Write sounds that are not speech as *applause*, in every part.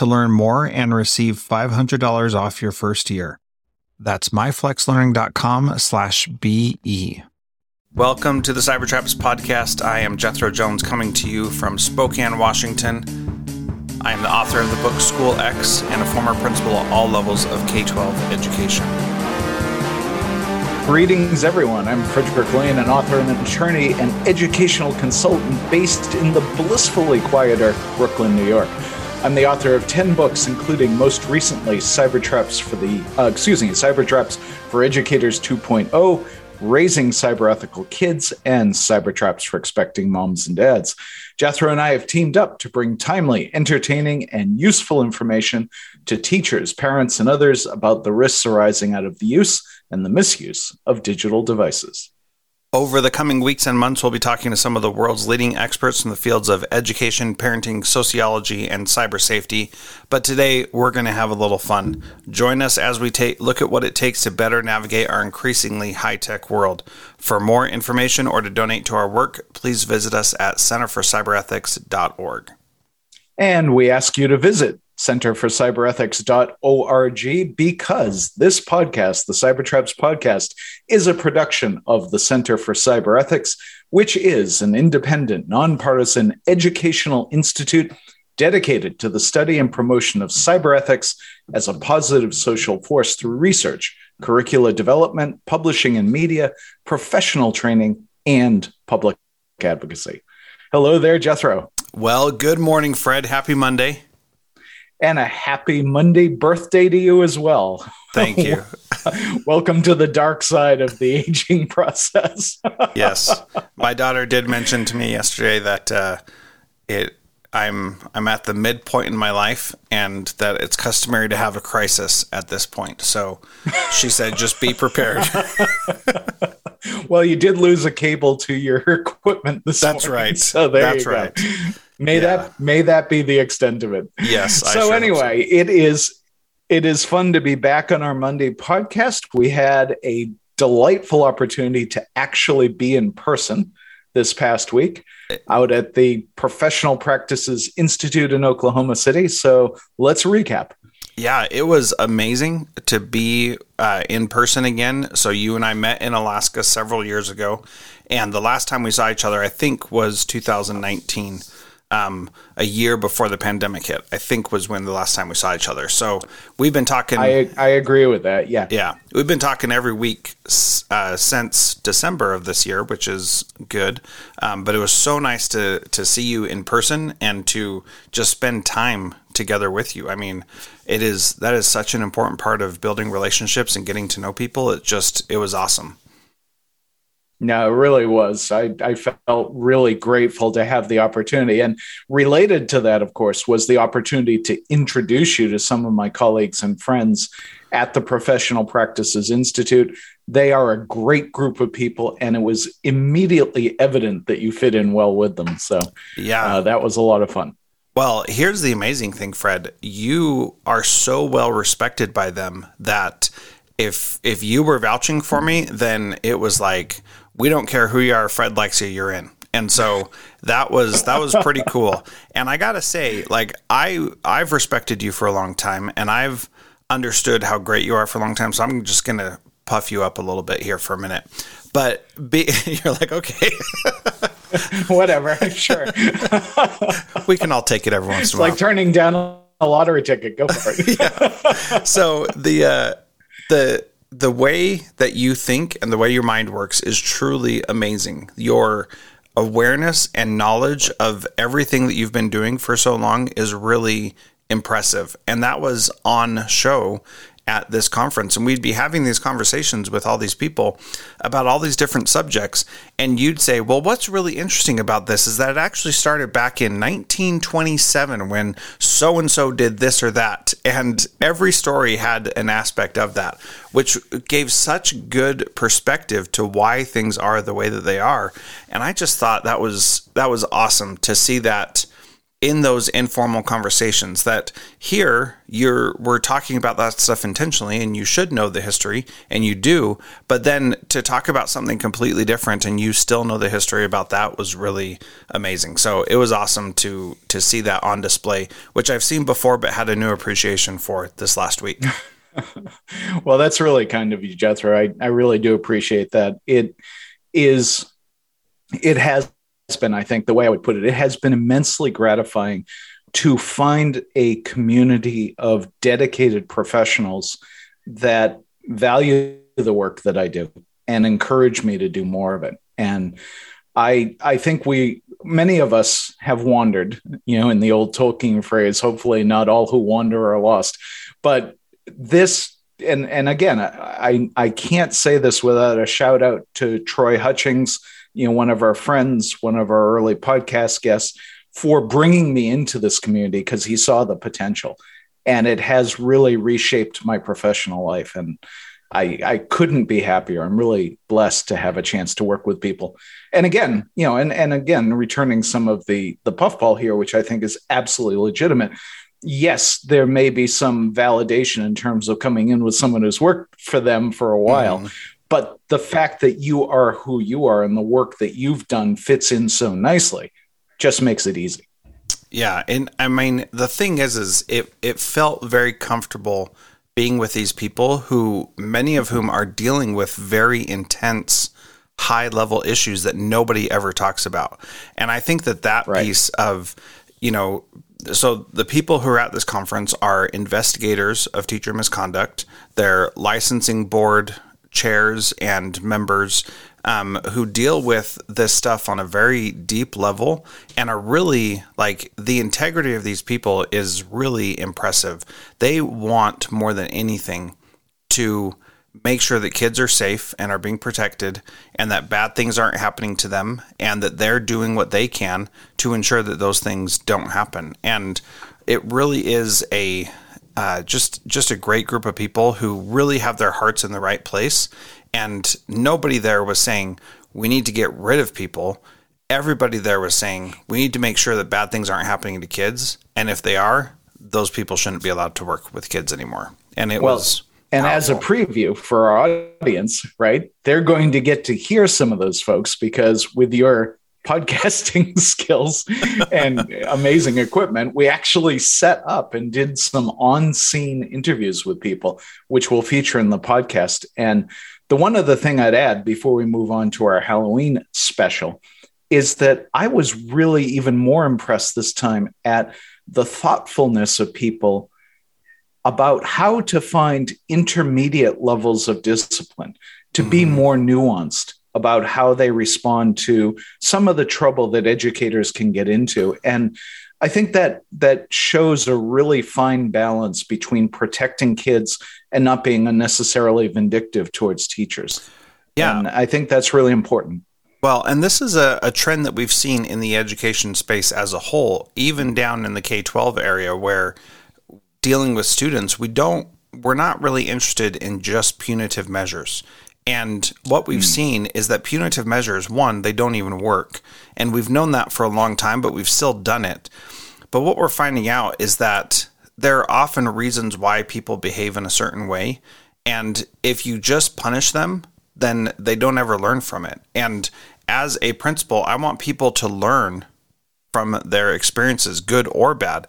to learn more and receive $500 off your first year. That's myflexlearning.com slash BE. Welcome to the Cybertraps podcast. I am Jethro Jones coming to you from Spokane, Washington. I am the author of the book School X and a former principal at all levels of K 12 education. Greetings, everyone. I'm Frederick Lane, an author and an attorney and educational consultant based in the blissfully quieter Brooklyn, New York. I'm the author of 10 books, including most recently Cybertraps for the, uh, excuse me, Cybertraps for Educators 2.0, Raising Cyberethical Kids, and Cybertraps for Expecting Moms and Dads. Jethro and I have teamed up to bring timely, entertaining, and useful information to teachers, parents, and others about the risks arising out of the use and the misuse of digital devices. Over the coming weeks and months, we'll be talking to some of the world's leading experts in the fields of education, parenting, sociology, and cyber safety. But today, we're going to have a little fun. Join us as we take look at what it takes to better navigate our increasingly high-tech world. For more information or to donate to our work, please visit us at centerforcyberethics.org. And we ask you to visit centerforcyberethics.org because this podcast, the Cybertraps podcast, is a production of the Center for Cyberethics, which is an independent, nonpartisan educational institute dedicated to the study and promotion of cyberethics as a positive social force through research, curricula development, publishing and media, professional training, and public advocacy. Hello there, Jethro. Well, good morning, Fred. Happy Monday and a happy Monday birthday to you as well. Thank you. *laughs* Welcome to the dark side of the *laughs* aging process. *laughs* yes, my daughter did mention to me yesterday that uh, it. I'm I'm at the midpoint in my life, and that it's customary to have a crisis at this point. So, she said, "Just be prepared." well, you did lose a cable to your equipment this That's morning, right. So there That's you right. May Yeah. that may that be the extent of it. Yes. So anyway, it is it is fun to be back on our Monday podcast. We had a delightful opportunity to actually be in person this past week out at the Professional Practices Institute in Oklahoma City. So let's recap. Yeah, it was amazing to be uh, in person again. So you and I met in Alaska several years ago, and the last time we saw each other, I think, was 2019, um, a year before the pandemic hit. I think was when the last time we saw each other. So we've been talking. I I agree with that. Yeah. yeah, we've been talking every week uh, since December of this year, which is good. Um, but it was so nice to to see you in person and to just spend time together with you. I mean, it is that is such an important part of building relationships and getting to know people. It just it was awesome. No, it really was. I, I felt really grateful to have the opportunity. And related to that, of course, was the opportunity to introduce you to some of my colleagues and friends at the Professional Practices Institute. They are a great group of people, and it was immediately evident that you fit in well with them. So, Yeah. uh, that was a lot of fun. Well, here's the amazing thing, Fred. You are so well respected by them that if if you were vouching for me, then it was like we don't care who you are, Fred likes you, you're in. And so that was that was pretty *laughs* cool. And I got to say, like I I've respected you for a long time and I've understood how great you are for a long time, so I'm just going to puff you up a little bit here for a minute. But be, *laughs* you're like, okay. *laughs* Whatever, sure. we can all take it every once it's in a while. like turning down a lottery ticket. Go for it. yeah. So the uh, the the way that you think and the way your mind works is truly amazing. Your awareness and knowledge of everything that you've been doing for so long is really impressive. And that was on show at this conference and we'd be having these conversations with all these people about all these different subjects and you'd say well what's really interesting about this is that it actually started back in 1927 when so and so did this or that and every story had an aspect of that which gave such good perspective to why things are the way that they are and i just thought that was that was awesome to see that in those informal conversations that here you're we're talking about that stuff intentionally and you should know the history and you do but then to talk about something completely different and you still know the history about that was really amazing. So it was awesome to to see that on display which I've seen before but had a new appreciation for this last week. *laughs* Well that's really kind of you Jethro. I, I really do appreciate that. It is it has been, I think, the way I would put it, it has been immensely gratifying to find a community of dedicated professionals that value the work that I do and encourage me to do more of it. And I I think we many of us have wandered, you know, in the old Tolkien phrase, hopefully not all who wander are lost. But this and and again, I I can't say this without a shout out to Troy Hutchings you know, one of our friends, one of our early podcast guests, for bringing me into this community because he saw the potential. And it has really reshaped my professional life. And I, I couldn't be happier. I'm really blessed to have a chance to work with people. And again, you know, and, and again, returning some of the the puffball here, which I think is absolutely legitimate. Yes, there may be some validation in terms of coming in with someone who's worked for them for a while, mm but the fact that you are who you are and the work that you've done fits in so nicely just makes it easy. Yeah and i mean the thing is is it it felt very comfortable being with these people who many of whom are dealing with very intense high level issues that nobody ever talks about. And i think that that right. piece of you know so the people who are at this conference are investigators of teacher misconduct. They're licensing board chairs and members um, who deal with this stuff on a very deep level and are really like the integrity of these people is really impressive. They want more than anything to make sure that kids are safe and are being protected and that bad things aren't happening to them and that they're doing what they can to ensure that those things don't happen. And it really is a uh, just just a great group of people who really have their hearts in the right place. And nobody there was saying we need to get rid of people. Everybody there was saying we need to make sure that bad things aren't happening to kids, and if they are, those people shouldn't be allowed to work with kids anymore. And it well, was. And powerful. as a preview for our audience, right, they're going to get to hear some of those folks because with your podcasting *laughs* skills and amazing equipment, we actually set up and did some on scene interviews with people, which we'll feature in the podcast. And the one other thing I'd add before we move on to our Halloween special is that I was really even more impressed this time at the thoughtfulness of people about how to find intermediate levels of discipline, to mm-hmm. be more nuanced about how they respond to some of the trouble that educators can get into. And i think that that shows a really fine balance between protecting kids and not being unnecessarily vindictive towards teachers. Yeah. And i think that's really important. Well, and this is a, a trend that we've seen in the education space as a whole, even down in the K 12 area, where dealing with students, we don't, we're not really interested in just punitive measures. And what we've mm. seen is that punitive measures, one, they don't even work. And we've known that for a long time, but we've still done it. But what we're finding out is that there are often reasons why people behave in a certain way. And if you just punish them, then they don't ever learn from it. And as a principal, I want people to learn from their experiences, good or bad.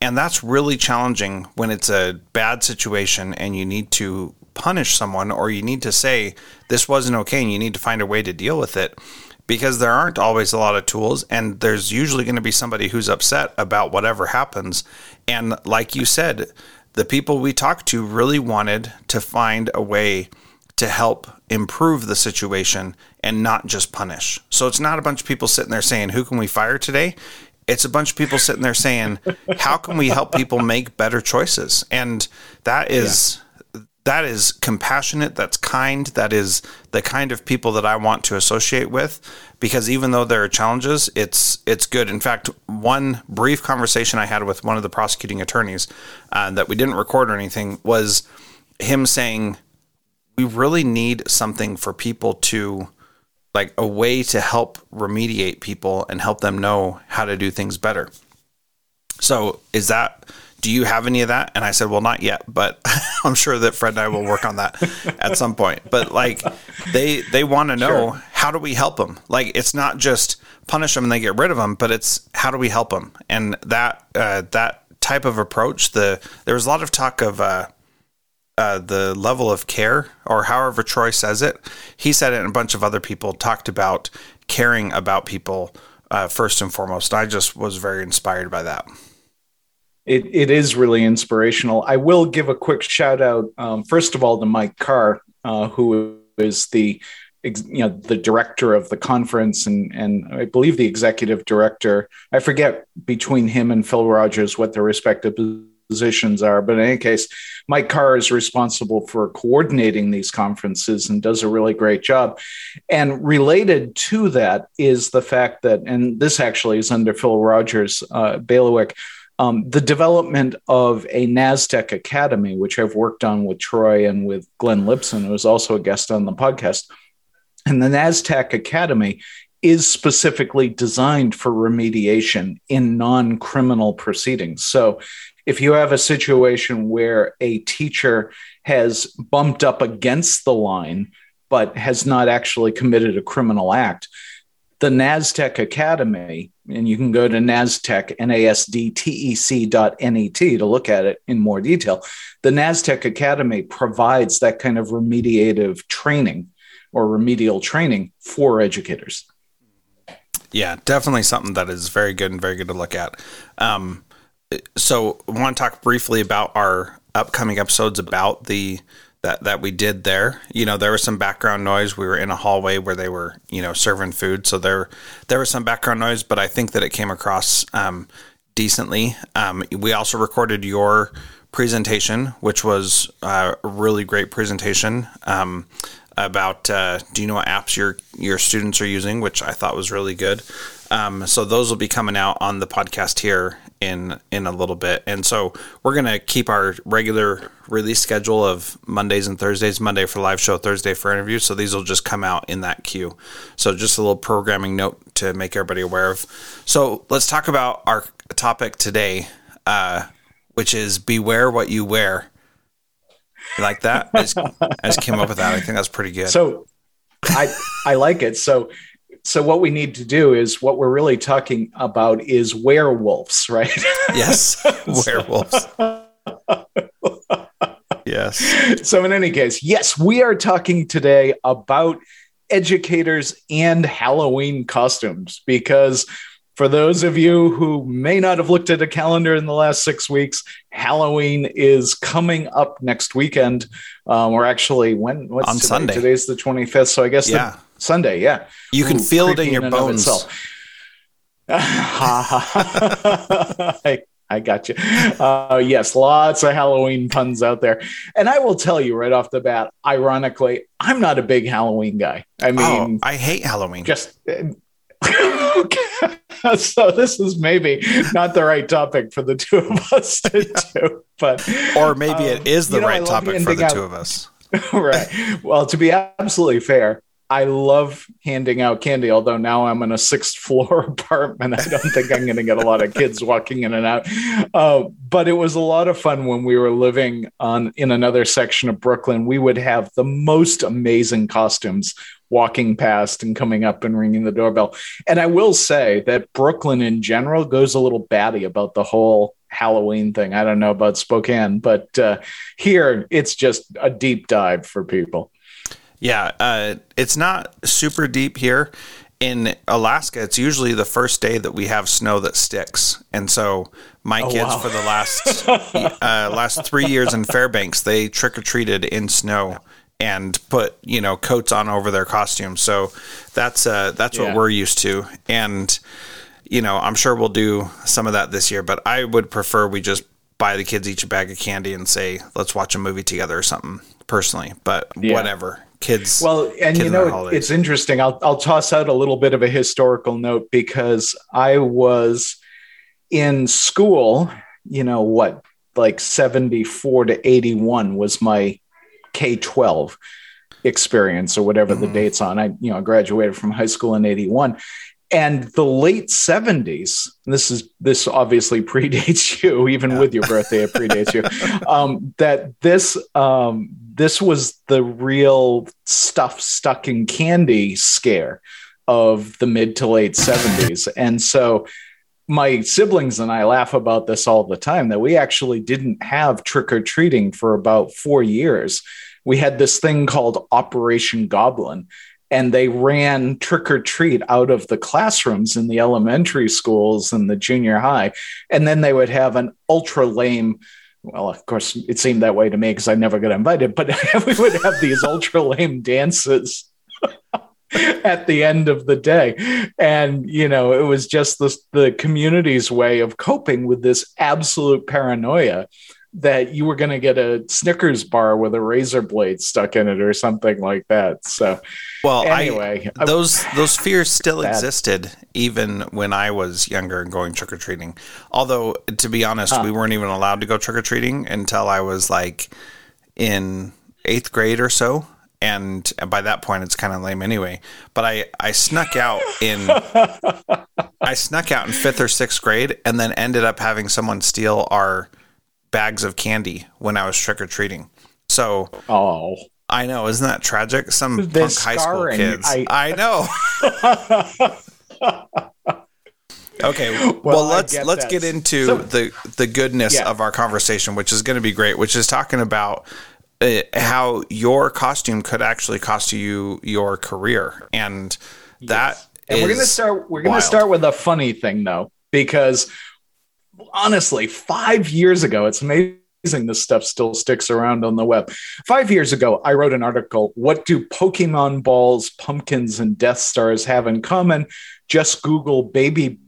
And that's really challenging when it's a bad situation and you need to punish someone or you need to say, this wasn't okay and you need to find a way to deal with it because there aren't always a lot of tools and there's usually going to be somebody who's upset about whatever happens. And like you said, the people we talked to really wanted to find a way to help improve the situation and not just punish. So it's not a bunch of people sitting there saying, Who can we fire today? It's a bunch of people sitting there saying, How can we help people make better choices? And that is. Yeah. That is compassionate, that's kind, that is the kind of people that I want to associate with because even though there are challenges, it's it's good. In fact, one brief conversation I had with one of the prosecuting attorneys uh, that we didn't record or anything was him saying, we really need something for people to like a way to help remediate people and help them know how to do things better. So, is that do you have any of that? And I said, well, not yet, but *laughs* I'm sure that Fred and I will work on that *laughs* at some point. But like they they want to know sure. how do we help them? Like it's not just punish them and they get rid of them, but it's how do we help them? And that uh, that type of approach, the there was a lot of talk of uh, uh, the level of care, or however Troy says it. He said it, and a bunch of other people talked about caring about people uh, first and foremost. I just was very inspired by that. It, it is really inspirational. I will give a quick shout out, um, first of all, to Mike Carr, uh, who is the you know the director of the conference and and I believe the executive director. I forget between him and Phil Rogers what their respective positions are. But in any case, Mike Carr is responsible for coordinating these conferences and does a really great job. And related to that is the fact that, and this actually is under Phil Rogers' uh, bailiwick. Um, the development of a NASDTEC Academy, which I've worked on with Troy and with Glenn Lipson, who was also a guest on the podcast. And the NASDTEC Academy is specifically designed for remediation in non criminal proceedings. So if you have a situation where a teacher has bumped up against the line but has not actually committed a criminal act, the NASDTEC Academy, and you can go to NASDTEC, N-A-S-D-T-E-C dot N-E-T to look at it in more detail. The NASDTEC Academy provides that kind of remediative training or remedial training for educators. Yeah, definitely something that is very good and very good to look at. Um, so I want to talk briefly about our upcoming episodes about the that that we did there. You know, there was some background noise. We were in a hallway where they were, you know, serving food, so there there was some background noise, but I think that it came across um, decently. Um, we also recorded your presentation, which was uh, a really great presentation um, about uh, do you know what apps your your students are using, which I thought was really good. Um, so those will be coming out on the podcast here in in a little bit. And so we're gonna keep our regular release schedule of Mondays and Thursdays. Monday for live show, Thursday for interview. So these will just come out in that queue. So just a little programming note to make everybody aware of. So let's talk about our topic today, uh, which is beware what you wear. You like that? I just, I just came up with that. I think that's pretty good. So I I like it. So so what we need to do is what we're really talking about is werewolves, right? Yes, *laughs* werewolves. yes. So in any case, yes, we are talking today about educators and Halloween costumes because for those of you who may not have looked at a calendar in the last six weeks, Halloween is coming up next weekend. Um, or actually, when what's on today? Sunday? Today's the twenty fifth, so I guess yeah. the Sunday, yeah. You can Ooh, feel it in your in bones. I, *laughs* I got you. Uh, yes, lots of Halloween puns out there. And I will tell you right off the bat, ironically, I'm not a big Halloween guy. I oh, mean, oh, I hate Halloween. Just. *laughs* so this is maybe not the right topic for the two of us to *laughs* do, but or maybe um, it is the right know, topic for the out. two of us. right. Well, to be absolutely fair, I love handing out candy, although now I'm in a sixth floor *laughs* apartment. I don't think I'm going to get a lot of kids walking in and out. Uh, but it was a lot of fun when we were living on in another section of Brooklyn. We would have the most amazing costumes walking past and coming up and ringing the doorbell. And I will say that Brooklyn in general goes a little batty about the whole Halloween thing. I don't know about Spokane, but uh, here it's just a deep dive for people. Yeah, uh, it's not super deep here. In Alaska, it's usually the first day that we have snow that sticks, and so my oh, kids wow. for the last *laughs* uh, last three years in Fairbanks, they trick or treated in snow and put you know coats on over their costumes. So that's uh, that's yeah. what we're used to, and you know I'm sure we'll do some of that this year. But I would prefer we just buy the kids each a bag of candy and say let's watch a movie together or something personally. But yeah. whatever kids. Well, and kids you know, it's interesting. I'll I'll toss out a little bit of a historical note because I was in school. You know what? Like seventy four to eighty one was my K twelve experience or whatever mm-hmm. the dates on. I you know graduated from high school in eighty one. And the late 70s, this is this obviously *laughs* predates you, even yeah. with your birthday, it predates you. *laughs* Um, that this um, this was the real stuff stuck in candy scare of the mid to late 70s. And so my siblings and I laugh about this all the time that we actually didn't have trick or treating for about four years. We had this thing called Operation Goblin, and they ran trick or treat out of the classrooms in the elementary schools and the junior high. And then they would have an ultra lame well, of course, it seemed that way to me because I never got invited, but *laughs* we would have these ultra lame dances *laughs* at the end of the day. And, you know, it was just this, the community's way of coping with this absolute paranoia that you were going to get a Snickers bar with a razor blade stuck in it or something like that. So, well, anyway, I, those those fears still bad. existed even when I was younger and going trick or treating. Although, to be honest, huh. we weren't even allowed to go trick or treating until I was like in eighth grade or so. And, and by that point, it's kind of lame anyway. But I, I snuck out in *laughs* I snuck out in fifth or sixth grade, and then ended up having someone steal our bags of candy when I was trick or treating. So, oh, I know, isn't that tragic? Some punk high school kids. I, I know. *laughs* okay, well, well let's get let's that. get into so, the the goodness yeah. of our conversation, which is going to be great. Which is talking about uh, how your costume could actually cost you your career, and that. Yes. And we're gonna start. We're gonna start with a funny thing though, because honestly, five years ago, it's amazing this stuff still sticks around on the web. Five years ago, I wrote an article What do Pokemon balls, pumpkins, and Death Stars have in common? Just Google baby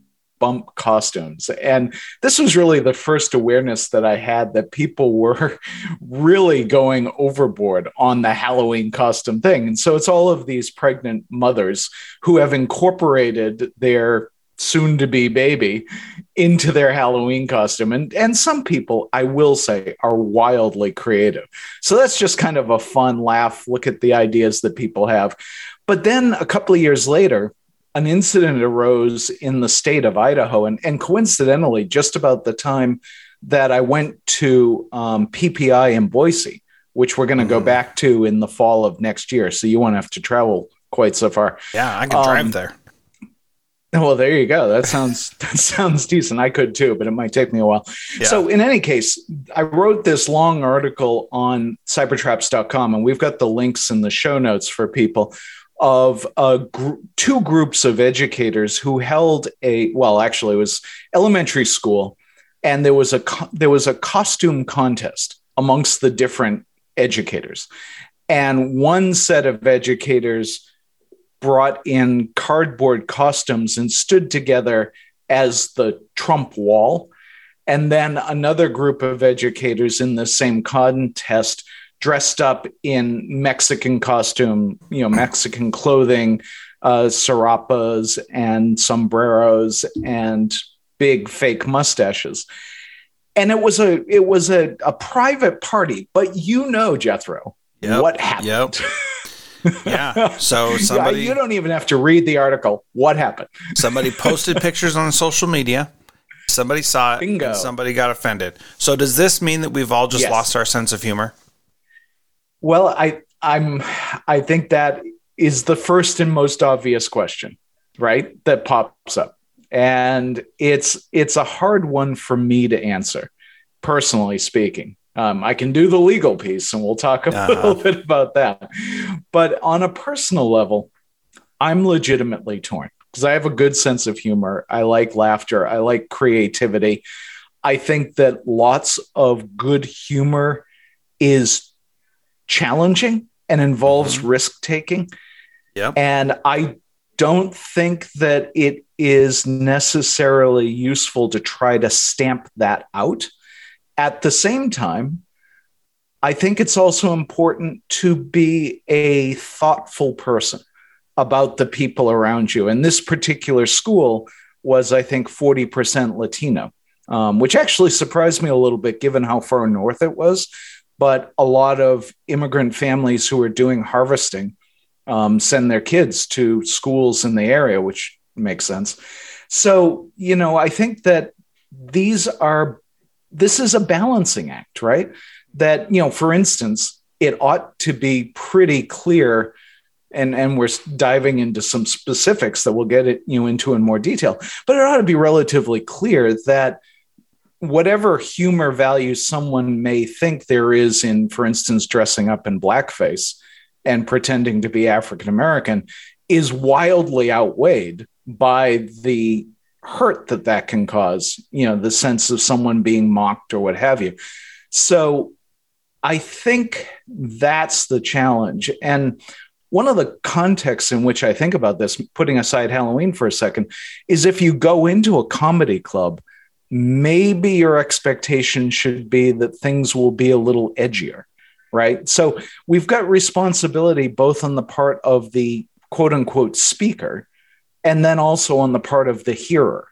bump costumes. And this was really the first awareness that I had that people were *laughs* really going overboard on the Halloween costume thing. And so it's all of these pregnant mothers who have incorporated their soon to be baby into their Halloween costume. And, and some people, I will say, are wildly creative. So that's just kind of a fun laugh. Look at the ideas that people have. But then a couple of years later, an incident arose in the state of Idaho. And, and coincidentally, just about the time that I went to um, PPI in Boise, which we're going to mm-hmm. go back to in the fall of next year. So you won't have to travel quite so far. Yeah, I can drive um, there. Well, there you go. That sounds *laughs* that sounds decent. I could too, but it might take me a while. Yeah. So, in any case, I wrote this long article on cybertraps.com, and we've got the links in the show notes for people of uh, gr- two groups of educators who held a well, actually, it was elementary school, and there was a co- there was a costume contest amongst the different educators, and one set of educators brought in cardboard costumes and stood together as the Trump wall. And then another group of educators in the same contest dressed up in Mexican costume, you know, Mexican clothing, uh, sarapes and sombreros and big fake mustaches. And it was a it was a, a private party, but you know, Jethro, yep, what happened. Yep. *laughs* *laughs* yeah. So somebody yeah, you don't even have to read the article. What happened? somebody posted *laughs* pictures on social media. Somebody saw it. Bingo. somebody got offended. So does this mean that we've all just yes. lost our sense of humor? Well, I I'm I think that is the first and most obvious question, right? That pops up. And it's it's a hard one for me to answer, personally speaking. Um, I can do the legal piece and we'll talk a *laughs* uh-huh. little bit about that. But on a personal level, I'm legitimately torn because I have a good sense of humor. I like laughter. I like creativity. I think that lots of good humor is challenging and involves mm-hmm. risk taking. Yeah. And I don't think that it is necessarily useful to try to stamp that out. At the same time, I think it's also important to be a thoughtful person about the people around you. And this particular school was, I think, 40% Latino, um, which actually surprised me a little bit given how far north it was. But a lot of immigrant families who are doing harvesting um, send their kids to schools in the area, which makes sense. So, you know, I think that these are, this is a balancing act, right? That, you know, for instance, it ought to be pretty clear and and we're diving into some specifics that we'll get it you know into in more detail but it ought to be relatively clear that whatever humor value someone may think there is in for instance dressing up in blackface and pretending to be African American is wildly outweighed by the hurt that that can cause, you know, the sense of someone being mocked or what have you. So I think that's the challenge. And one of the contexts in which I think about this, putting aside Halloween for a second, is if you go into a comedy club, maybe your expectation should be that things will be a little edgier right? So we've got responsibility both on the part of the quote unquote speaker and then also on the part of the hearer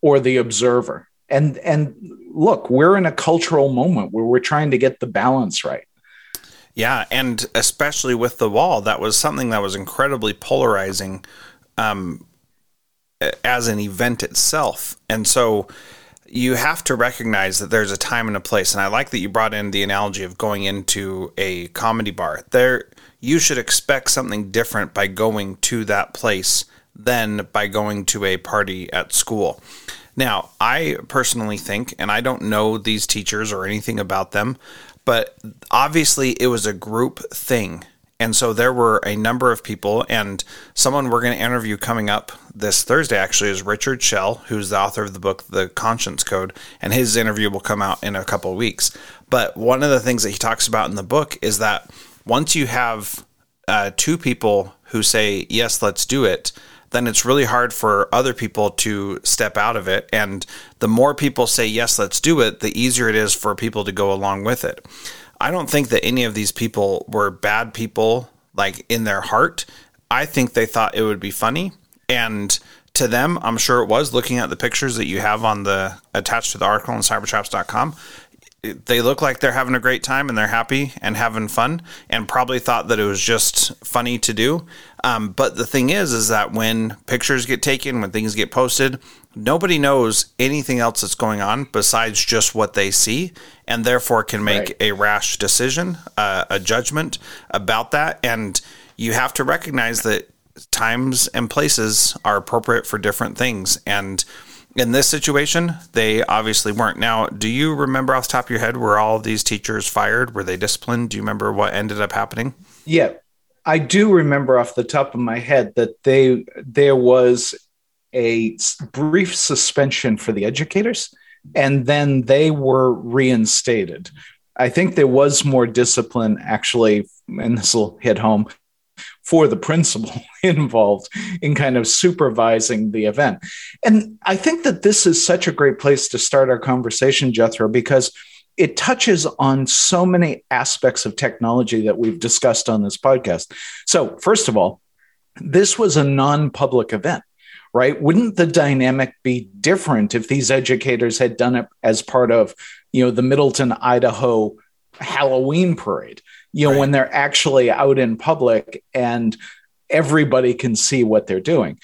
or the observer. And and look, we're in a cultural moment where we're trying to get the balance right. Yeah, and especially with the wall, that was something that was incredibly polarizing um, as an event itself. And so you have to recognize that there's a time and a place. And I like that you brought in the analogy of going into a comedy bar. There, you should expect something different by going to that place than by going to a party at school. Now, I personally think, and I don't know these teachers or anything about them, but obviously it was a group thing and so there were a number of people, and someone we're going to interview coming up this Thursday actually is Richard Shell, who's the author of the book The Conscience Code, and his interview will come out in a couple of weeks. But one of the things that he talks about in the book is that once you have uh, two people who say, Yes, let's do it, then it's really hard for other people to step out of it. And the more people say, Yes, let's do it, the easier it is for people to go along with it. I don't think that any of these people were bad people, like in their heart. I think they thought it would be funny. And to them, I'm sure it was looking at the pictures that you have on the attached to the article on cybertraps.com. They look like they're having a great time and they're happy and having fun and probably thought that it was just funny to do. Um, but the thing is, is that when pictures get taken, when things get posted, nobody knows anything else that's going on besides just what they see and therefore can make right. a rash decision uh, a judgment about that and you have to recognize that times and places are appropriate for different things and in this situation they obviously weren't. Now do you remember off the top of your head were all these teachers fired? Were they disciplined? Do you remember what ended up happening? Yeah. I do remember off the top of my head that they there was a brief suspension for the educators, and then they were reinstated. I think there was more discipline actually, and this will hit home for the principal *laughs* involved in kind of supervising the event. And I think that this is such a great place to start our conversation, Jethro, because it touches on so many aspects of technology that we've discussed on this podcast. So, first of all, this was a non public event right? Wouldn't the dynamic be different if these educators had done it as part of, you know, the Middleton, Idaho Halloween parade? You know, right. when they're actually out in public and everybody can see what they're doing.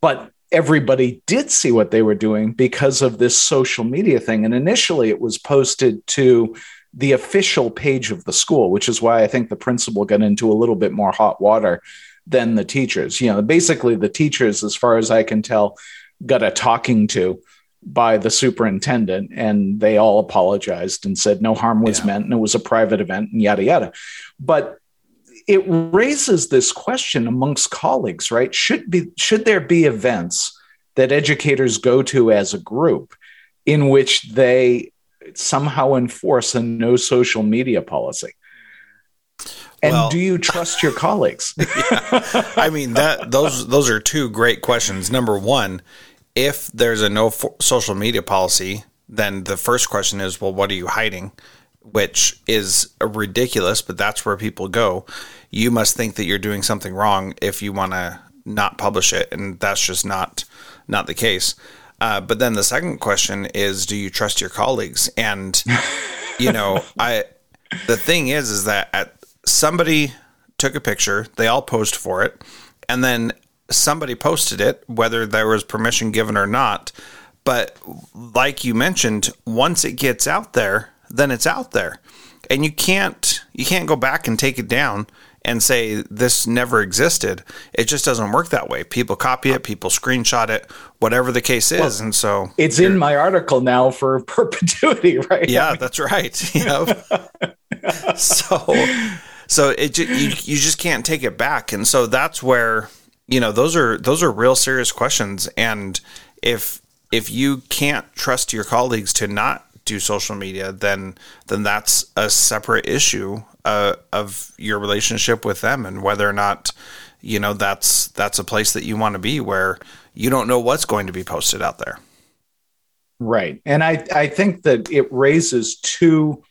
But everybody did see what they were doing because of this social media thing. And initially, it was posted to the official page of the school, which is why I think the principal got into a little bit more hot water than the teachers. You know, basically, the teachers, as far as I can tell, got a talking to by the superintendent and they all apologized and said no harm was yeah. meant and it was a private event and yada yada. But it raises this question amongst colleagues right? Should be should there be events that educators go to as a group in which they somehow enforce a no social media policy? And well, do you trust your colleagues? *laughs* Yeah. i mean that those those are two great questions. Number one if there's a no social media policy, then the first question is, well, what are you hiding? Which is ridiculous, but that's where people go. You must think that you're doing something wrong if you want to not publish it, and that's just not not the case. Uh, but then the second question is, do you trust your colleagues? And *laughs* you know, I the thing is, is that at, somebody took a picture, they all posed for it, and then somebody posted it, whether there was permission given or not. But like you mentioned, once it gets out there, then it's out there. And you can't you can't go back and take it down and say this never existed. It just doesn't work that way. People copy it, people screenshot it, whatever the case is. Well, and so it's in my article now for *laughs* perpetuity, right? Yeah, that's right. *laughs* Yep. *laughs* so so it you, you just can't take it back. And so that's where you know those are those are real serious questions. And if if you can't trust your colleagues to not do social media then then that's a separate issue uh, of your relationship with them and whether or not you know that's that's a place that you want to be where you don't know what's going to be posted out there. Right. And i i think that it raises two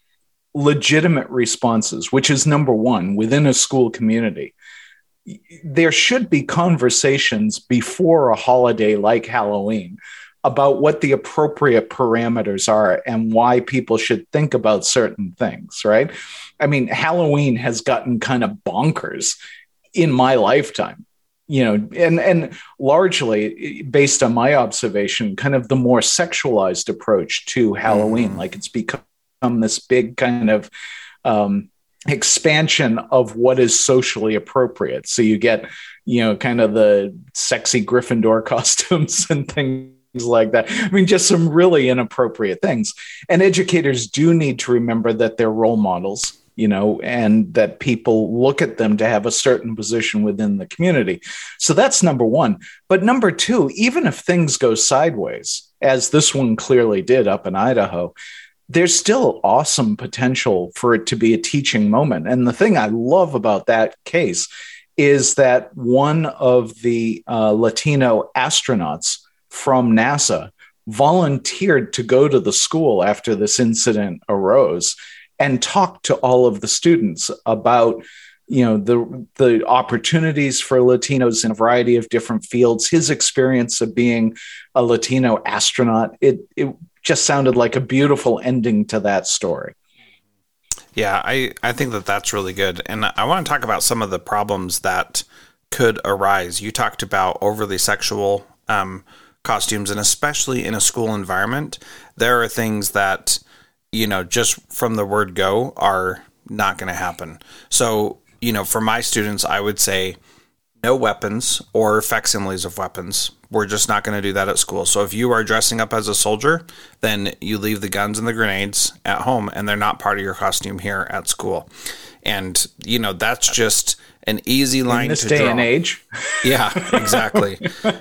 legitimate responses which is number one within a school community there should be conversations before a holiday like Halloween about what the appropriate parameters are and why people should think about certain things, right? I mean, Halloween has gotten kind of bonkers in my lifetime. You know, and and largely based on my observation, kind of the more sexualized approach to Halloween, mm. like it's become this big kind of um, expansion of what is socially appropriate. So you get, you know, kind of the sexy Gryffindor *laughs* costumes and things like that. I mean, just some really inappropriate things. And educators do need to remember that they're role models, you know, and that people look at them to have a certain position within the community. So that's number one. But number two, even if things go sideways, as this one clearly did up in Idaho, there's still awesome potential for it to be a teaching moment. And the thing I love about that case is that one of the uh, Latino astronauts from NASA volunteered to go to the school after this incident arose and talk to all of the students about you know the the opportunities for latinos in a variety of different fields his experience of being a latino astronaut it it just sounded like a beautiful ending to that story. Yeah, I, I think that that's really good. And I want to talk about some of the problems that could arise. You talked about overly sexual um, costumes, and especially in a school environment, there are things that, you know, just from the word go are not going to happen. So, you know, for my students, I would say no weapons or facsimiles of weapons we're just not going to do that at school. So if you are dressing up as a soldier, then you leave the guns and the grenades at home and they're not part of your costume here at school. And you know, that's just an easy line In this to day draw. and age. Yeah, *laughs* exactly.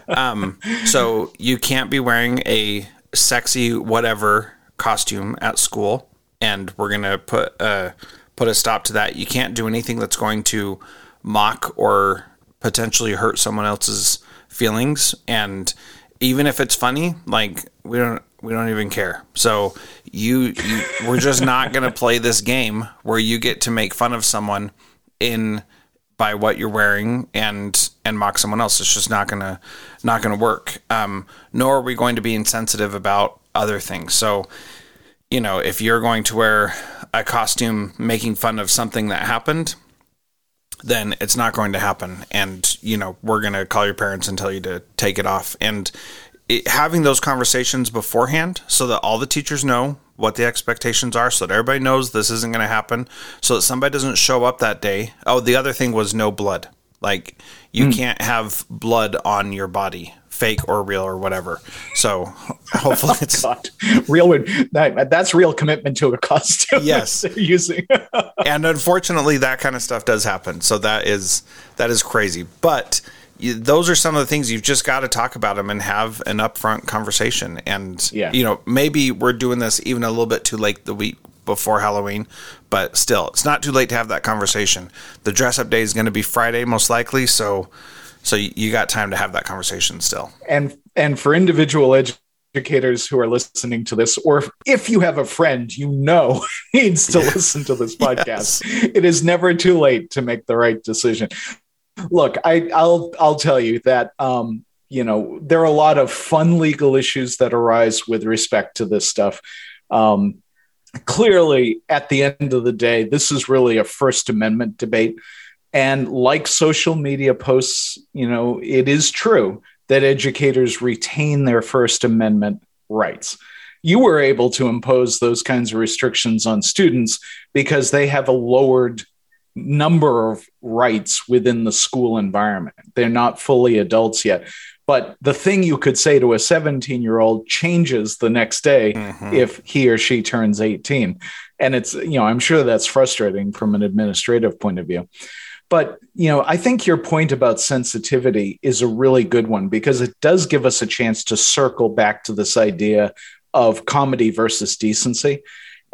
um, so you can't be wearing a sexy whatever costume at school, and we're gonna put uh, put a stop to that. You can't do anything that's going to mock or potentially hurt someone else's feelings and even if it's funny like we don't we don't even care. So you, you we're just not going *laughs* to play this game where you get to make fun of someone in by what you're wearing and and mock someone else. It's just not going to not going to work. Um, nor are we going to be insensitive about other things. So you know if you're going to wear a costume making fun of something that happened, then it's not going to happen. And, you know, we're going to call your parents and tell you to take it off. And it, having those conversations beforehand so that all the teachers know what the expectations are so that everybody knows this isn't going to happen so that somebody doesn't show up that day. Oh, the other thing was no blood. Like you mm. can't have blood on your body fake or real or whatever. So hopefully *laughs* oh, it's God. real. That, that's real commitment to a costume. Yes, *laughs* using. *laughs* and unfortunately, that kind of stuff does happen. So that is that is crazy. But you, those are some of the things you've just got to talk about them and have an upfront conversation. And yeah. you know, maybe we're doing this even a little bit too late the week before Halloween, but still, it's not too late to have that conversation. The dress up day is going to be Friday, most likely. So so you got time to have that conversation still. And and for individual educators who are listening to this, or if you have a friend you know *laughs* needs to *laughs* listen to this podcast, yes. it is never too late to make the right decision. Look, I, will I'll tell you that um, you know there are a lot of fun legal issues that arise with respect to this stuff. Um, clearly, at the end of the day, this is really a First Amendment debate. And like social media posts, you know, it is true that educators retain their First Amendment rights. You were able to impose those kinds of restrictions on students because they have a lowered number of rights within the school environment. They're not fully adults yet. But the thing you could say to a 17 year old changes the next day mm-hmm. if he or she turns 18. And it's, you know, I'm sure that's frustrating from an administrative point of view. But you know, I think your point about sensitivity is a really good one because it does give us a chance to circle back to this idea of comedy versus decency.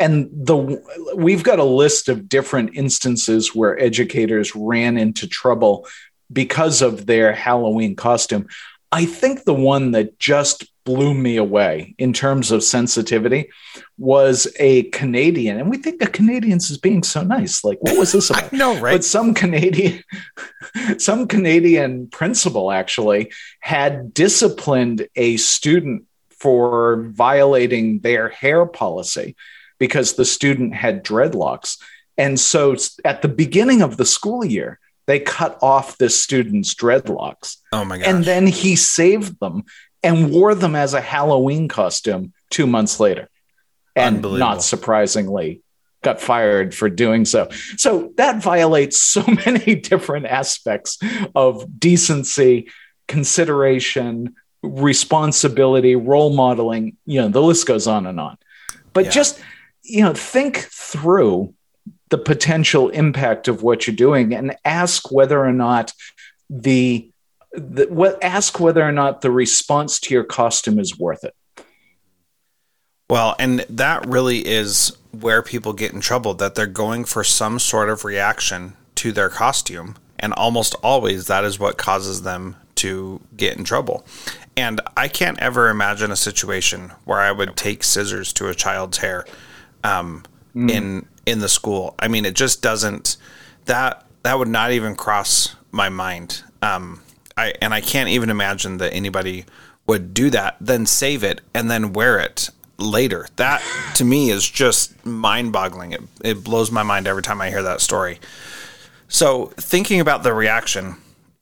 And the we've got a list of different instances where educators ran into trouble because of their Halloween costume. I think the one that just blew me away in terms of sensitivity was a Canadian. And we think of Canadians as being so nice. Like, what was this *laughs* about? no, right? But some Canadian, *laughs* some Canadian principal actually had disciplined a student for violating their hair policy because the student had dreadlocks. And so at the beginning of the school year, they cut off this student's dreadlocks. Oh my god. And then he saved them and wore them as a Halloween costume two months later. And not surprisingly, got fired for doing so. So that violates so *laughs* many different aspects of decency, consideration, responsibility, role modeling. You know, the list goes on and on. But yeah. just, you know, think through the potential impact of what you're doing and ask whether or not the the, what, ask whether or not the response to your costume is worth it. Well, and that really is where people get in trouble that they're going for some sort of reaction to their costume. And almost always that is what causes them to get in trouble. And I can't ever imagine a situation where I would take scissors to a child's hair um, mm. in in the school. I mean, it just doesn't that that would not even cross my mind. Um, I and I can't even imagine that anybody would do that, then save it and then wear it later. That to me is just mind-boggling. It it blows my mind every time I hear that story. So, thinking about the reaction,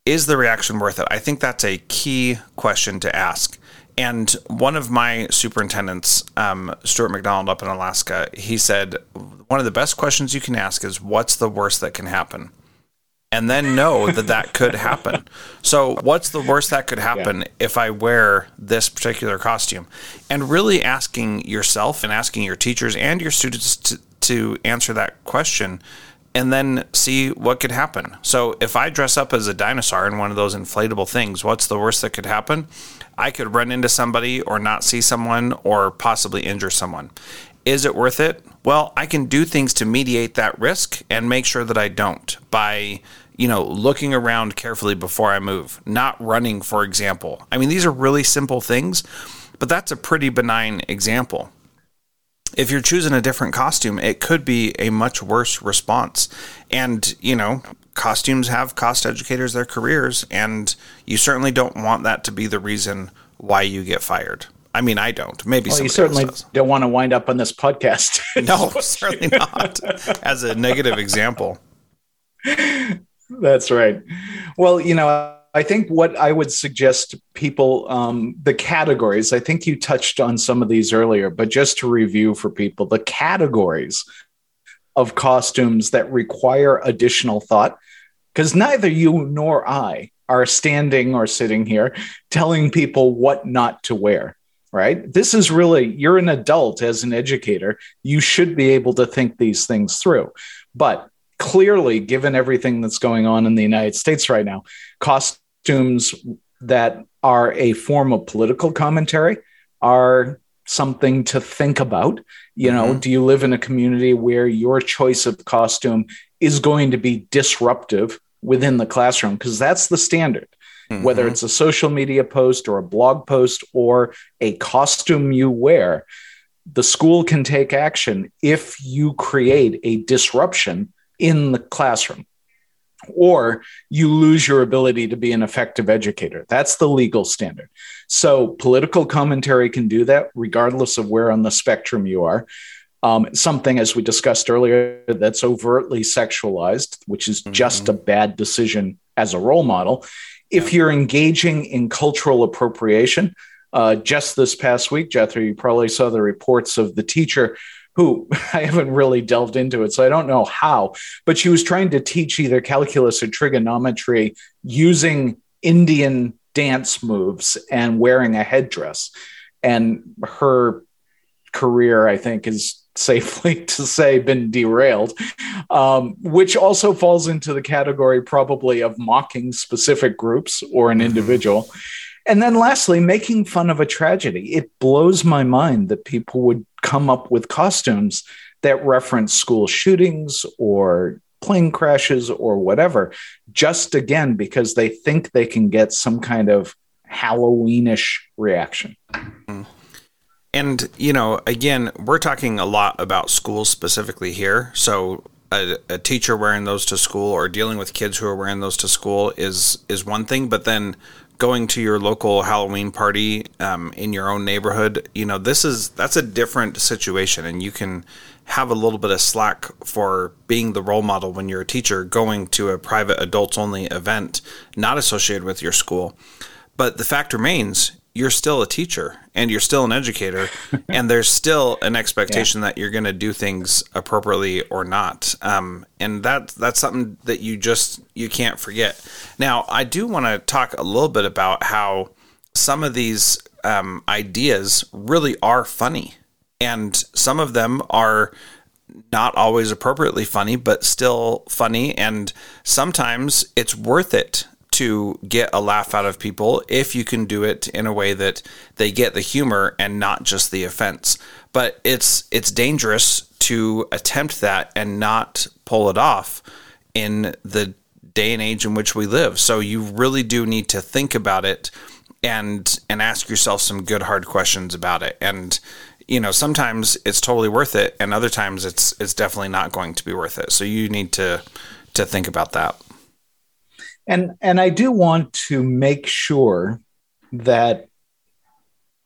is the reaction worth it? I think that's a key question to ask. And one of my superintendents, um, Stuart McDonald up in Alaska, he said, one of the best questions you can ask is, What's the worst that can happen? and then know that that could happen. So, what's the worst that could happen yeah. if I wear this particular costume? And really asking yourself and asking your teachers and your students to, to answer that question and then see what could happen. So, if I dress up as a dinosaur in one of those inflatable things, what's the worst that could happen? I could run into somebody or not see someone or possibly injure someone. Is it worth it? Well, I can do things to mediate that risk and make sure that I don't by, you know, looking around carefully before I move, not running, for example. I mean, these are really simple things, but that's a pretty benign example. If you're choosing a different costume, it could be a much worse response. And, you know, costumes have cost educators their careers, and you certainly don't want that to be the reason why you get fired. I mean, I don't. Maybe well, you certainly don't want to wind up on this podcast. *laughs* *laughs* no, certainly not. As a negative example. That's right. Well, you know, I think what I would suggest to people, um, the categories, I think you touched on some of these earlier, but just to review for people, the categories of costumes that require additional thought, because neither you nor I are standing or sitting here telling people what not to wear right? This is really, you're an adult as an educator. You should be able to think these things through. But clearly, given everything that's going on in the United States right now, costumes that are a form of political commentary are something to think about. You know, mm-hmm. do you live in a community where your choice of costume is going to be disruptive within the classroom? Because that's the standard. Mm-hmm. Whether it's a social media post or a blog post or a costume you wear, the school can take action if you create a disruption in the classroom or you lose your ability to be an effective educator. That's the legal standard. So, political commentary can do that regardless of where on the spectrum you are. Um, something, as we discussed earlier, that's overtly sexualized, which is mm-hmm. just a bad decision as a role model. If you're engaging in cultural appropriation, uh, just this past week, Jethro, you probably saw the reports of the teacher who *laughs* I haven't really delved into it, so I don't know how, but she was trying to teach either calculus or trigonometry using Indian dance moves and wearing a headdress. And her career, I think, is *laughs* safely to say been derailed, um, which also falls into the category probably of mocking specific groups or an mm-hmm. individual. And then lastly, making fun of a tragedy. It blows my mind that people would come up with costumes that reference school shootings or plane crashes or whatever, just again because they think they can get some kind of Halloweenish reaction. Mm-hmm. And, you know, again, we're talking a lot about schools specifically here. So a, a, teacher wearing those to school or dealing with kids who are wearing those to school is is one thing, but then going to your local Halloween party um, in your own neighborhood, you know, this is that's a different situation, and you can have a little bit of slack for being the role model when you're a teacher going to a private adults only event not associated with your school. But the fact remains, you're still a teacher and you're still an educator *laughs* and there's still an expectation yeah. that you're going to do things appropriately or not. Um, and that that's something that you just you can't forget. Now i do want to talk a little bit about how some of these um, ideas really are funny. And some of them are not always appropriately funny but still funny. And sometimes it's worth it to get a laugh out of people if you can do it in a way that they get the humor and not just the offense. But it's it's dangerous to attempt that and not pull it off in the day and age in which we live. So you really do need to think about it and and ask yourself some good hard questions about it. And you know, sometimes it's totally worth it and other times it's it's definitely not going to be worth it. So you need to to think about that. And and I do want to make sure that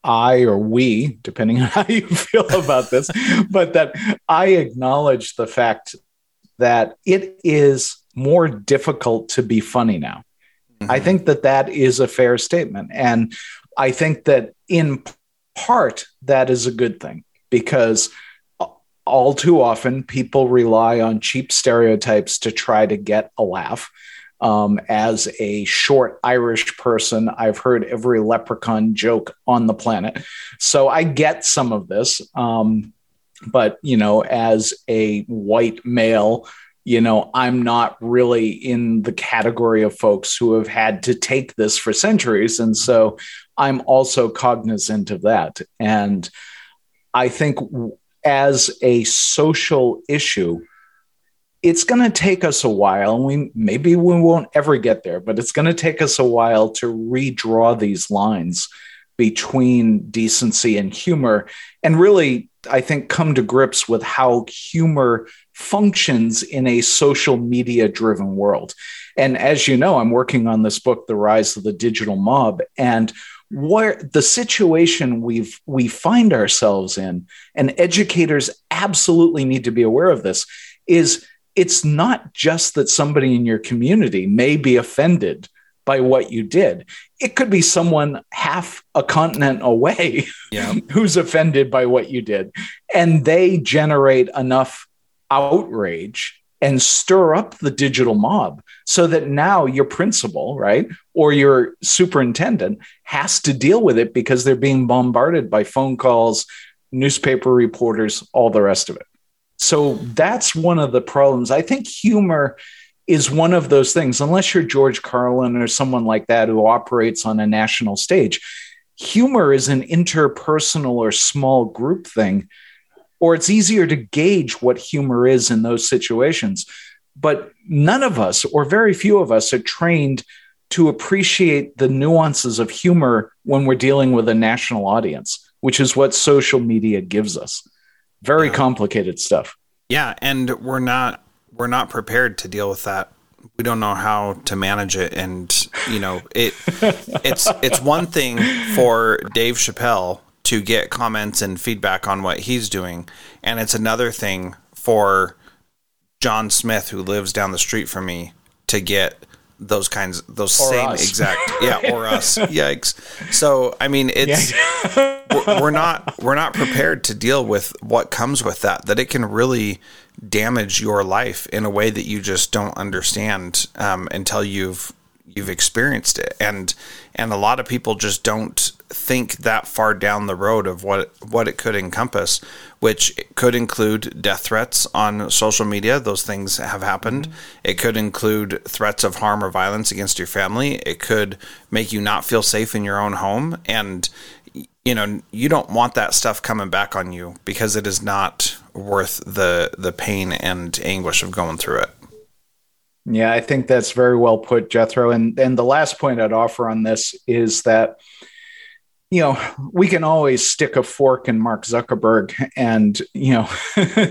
I or we, depending on *laughs* how you feel about this, but that I acknowledge the fact that it is more difficult to be funny now. Mm-hmm. I think that that is a fair statement. And I think that in part, that is a good thing because all too often people rely on cheap stereotypes to try to get a laugh. Um, as a short Irish person, I've heard every leprechaun joke on the planet. So I get some of this. Um, but, you know, as a white male, you know, I'm not really in the category of folks who have had to take this for centuries. And so I'm also cognizant of that. And I think as a social issue, it's going to take us a while and we maybe we won't ever get there but it's going to take us a while to redraw these lines between decency and humor and really i think come to grips with how humor functions in a social media driven world. And as you know i'm working on this book the rise of the digital mob and where the situation we've we find ourselves in and educators absolutely need to be aware of this is it's not just that somebody in your community may be offended by what you did it could be someone half a continent away *laughs* yeah. who's offended by what you did and they generate enough outrage and stir up the digital mob so that now your principal, right, or your superintendent has to deal with it because they're being bombarded by phone calls, newspaper reporters, all the rest of it. So that's one of the problems. I think humor is one of those things, unless you're George Carlin or someone like that who operates on a national stage. Humor is an interpersonal or small group thing or it's easier to gauge what humor is in those situations. But none of us, or very few of us, are trained to appreciate the nuances of humor when we're dealing with a national audience, which is what social media gives us. Very yeah. complicated stuff. Yeah, and we're not we're not prepared to deal with that. We don't know how to manage it and you know, it *laughs* it's it's one thing for Dave Chappelle to get comments and feedback on what he's doing. And it's another thing for John Smith, who lives down the street from me, to get those kinds, those or same us. exact, *laughs* yeah, or us. Yikes! So I mean, it's we're, we're not we're not prepared to deal with what comes with that. That it can really damage your life in a way that you just don't understand um, until you've you've experienced it. And and a lot of people just don't think that far down the road of what what it could encompass which could include death threats on social media. Those things have happened. Mm-hmm. it could include threats of harm or violence against your family. It could make you not feel safe in your own home. And you know you don't want that stuff coming back on you because it is not worth the the pain and anguish of going through it yeah, I think that's very well put, Jethro. And and the last point I'd offer on this is that you know we can always stick a fork in Mark Zuckerberg and you know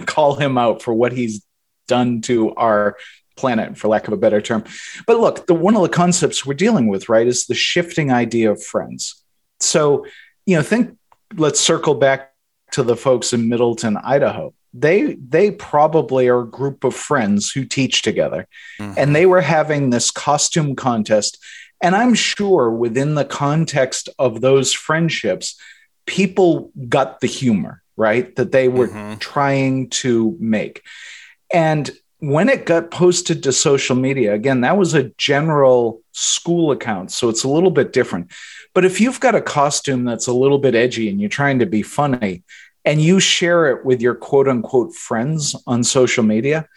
*laughs* call him out for what he's done to our planet, for lack of a better term. But look, the one of the concepts we're dealing with, right, is the shifting idea of friends. So you know, think. Let's circle back to the folks in Middleton, Idaho they they probably are a group of friends who teach together mm-hmm. and they were having this costume contest and i'm sure within the context of those friendships people got the humor right that they were mm-hmm. trying to make and when it got posted to social media again that was a general school account so it's a little bit different but if you've got a costume that's a little bit edgy and you're trying to be funny and you share it with your quote unquote friends on social media,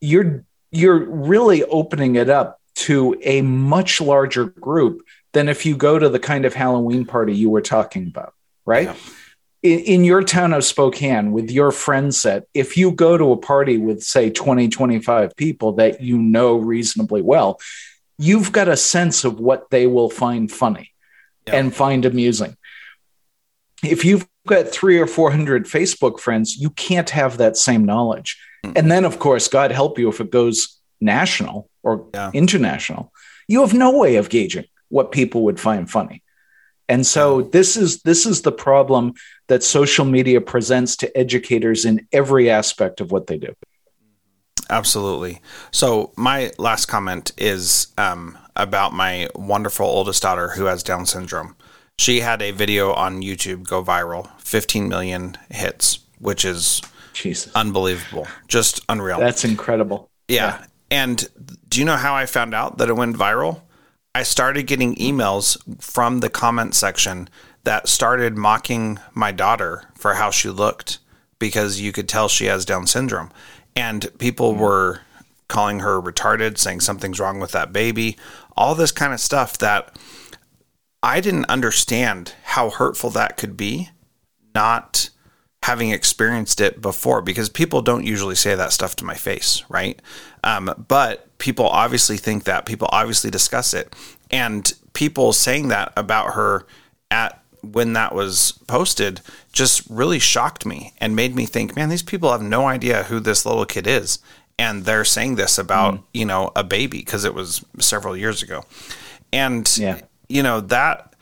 you're you're really opening it up to a much larger group than if you go to the kind of Halloween party you were talking about, right? Yeah. In, in, your town of Spokane with your friend set, if you go to a party with, say, 20, 25 people that you know reasonably well, you've got a sense of what they will find funny yeah. and find amusing. If you've got three or 400 Facebook friends, you can't have that same knowledge. Mm-hmm. And then, of course, God help you if it goes national or yeah. international, you have no way of gauging what people would find funny. And so this is this is the problem that social media presents to educators in every aspect of what they do. Absolutely. So my last comment is um, about my wonderful oldest daughter who has Down syndrome. She had a video on YouTube go viral, 15 million hits, which is Jesus. unbelievable, just unreal. That's incredible. Yeah. yeah. And do you know how I found out that it went viral? I started getting emails from the comment section that started mocking my daughter for how she looked because you could tell she has Down syndrome. And people mm. were calling her retarded, saying something's wrong with that baby, all this kind of stuff that I didn't understand how hurtful that could be, not having experienced it before, because people don't usually say that stuff to my face, right? Um, but people obviously think that, people obviously discuss it. And people saying that about her at when that was posted just really shocked me and made me think, man, these people have no idea who this little kid is. And they're saying this about, mm. you know, a baby because it was several years ago. And yeah you know that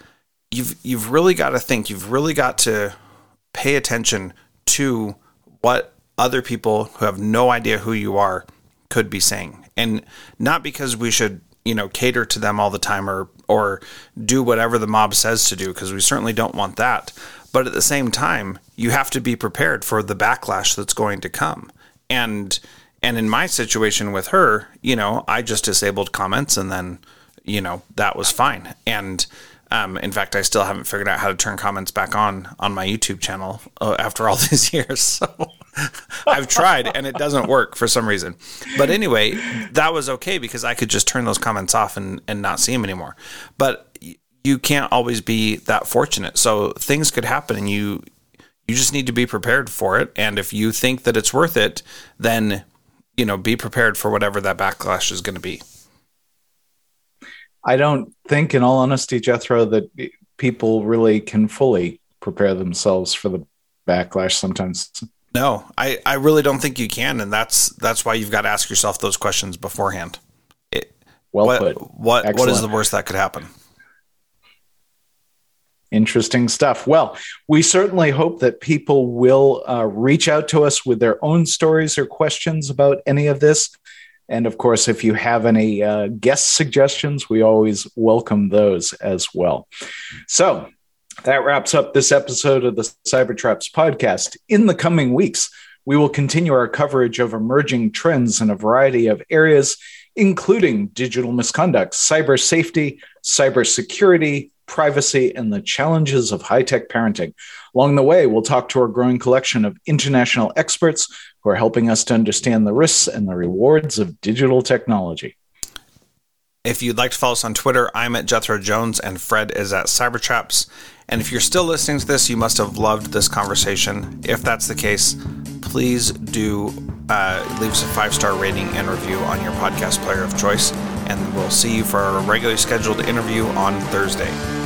you've you've really got to think. You've really got to pay attention to what other people who have no idea who you are could be saying, and not because we should you know cater to them all the time or or do whatever the mob says to do because we certainly don't want that but at the same time you have to be prepared for the backlash that's going to come and and in my situation with her you know i just disabled comments and then you know that was fine and um, in fact, I still haven't figured out how to turn comments back on on my YouTube channel uh, after all *laughs* these years. So *laughs* I've tried and it doesn't work for some reason. But anyway, that was okay because I could just turn those comments off and, and not see them anymore. But you can't always be that fortunate. So things could happen and you you just need to be prepared for it. And if you think that it's worth it, then you know, be prepared for whatever that backlash is going to be. I don't think, in all honesty, Jethro, that people really can fully prepare themselves for the backlash sometimes. No, I, I really don't think you can, and that's that's why you've got to ask yourself those questions beforehand. It, well what, put. What Excellent. what is the worst that could happen? Interesting stuff. Well, we certainly hope that people will uh, reach out to us with their own stories or questions about any of this. And of course, if you have any uh, guest suggestions, we always welcome those as well. So that wraps up this episode of the Cybertraps podcast. In the coming weeks, we will continue our coverage of emerging trends in a variety of areas, including digital misconduct, cyber safety, cybersecurity, privacy, and the challenges of high tech parenting. Along the way, we'll talk to our growing collection of international experts who are helping us to understand the risks and the rewards of digital technology. If you'd like to follow us on Twitter, I'm at Jethro Jones and Fred is at Cybertraps. And if you're still listening to this, you must have loved this conversation. If that's the case, please do uh, leave us a five star rating and review on your podcast player of choice. And we'll see you for our regularly scheduled interview on Thursday.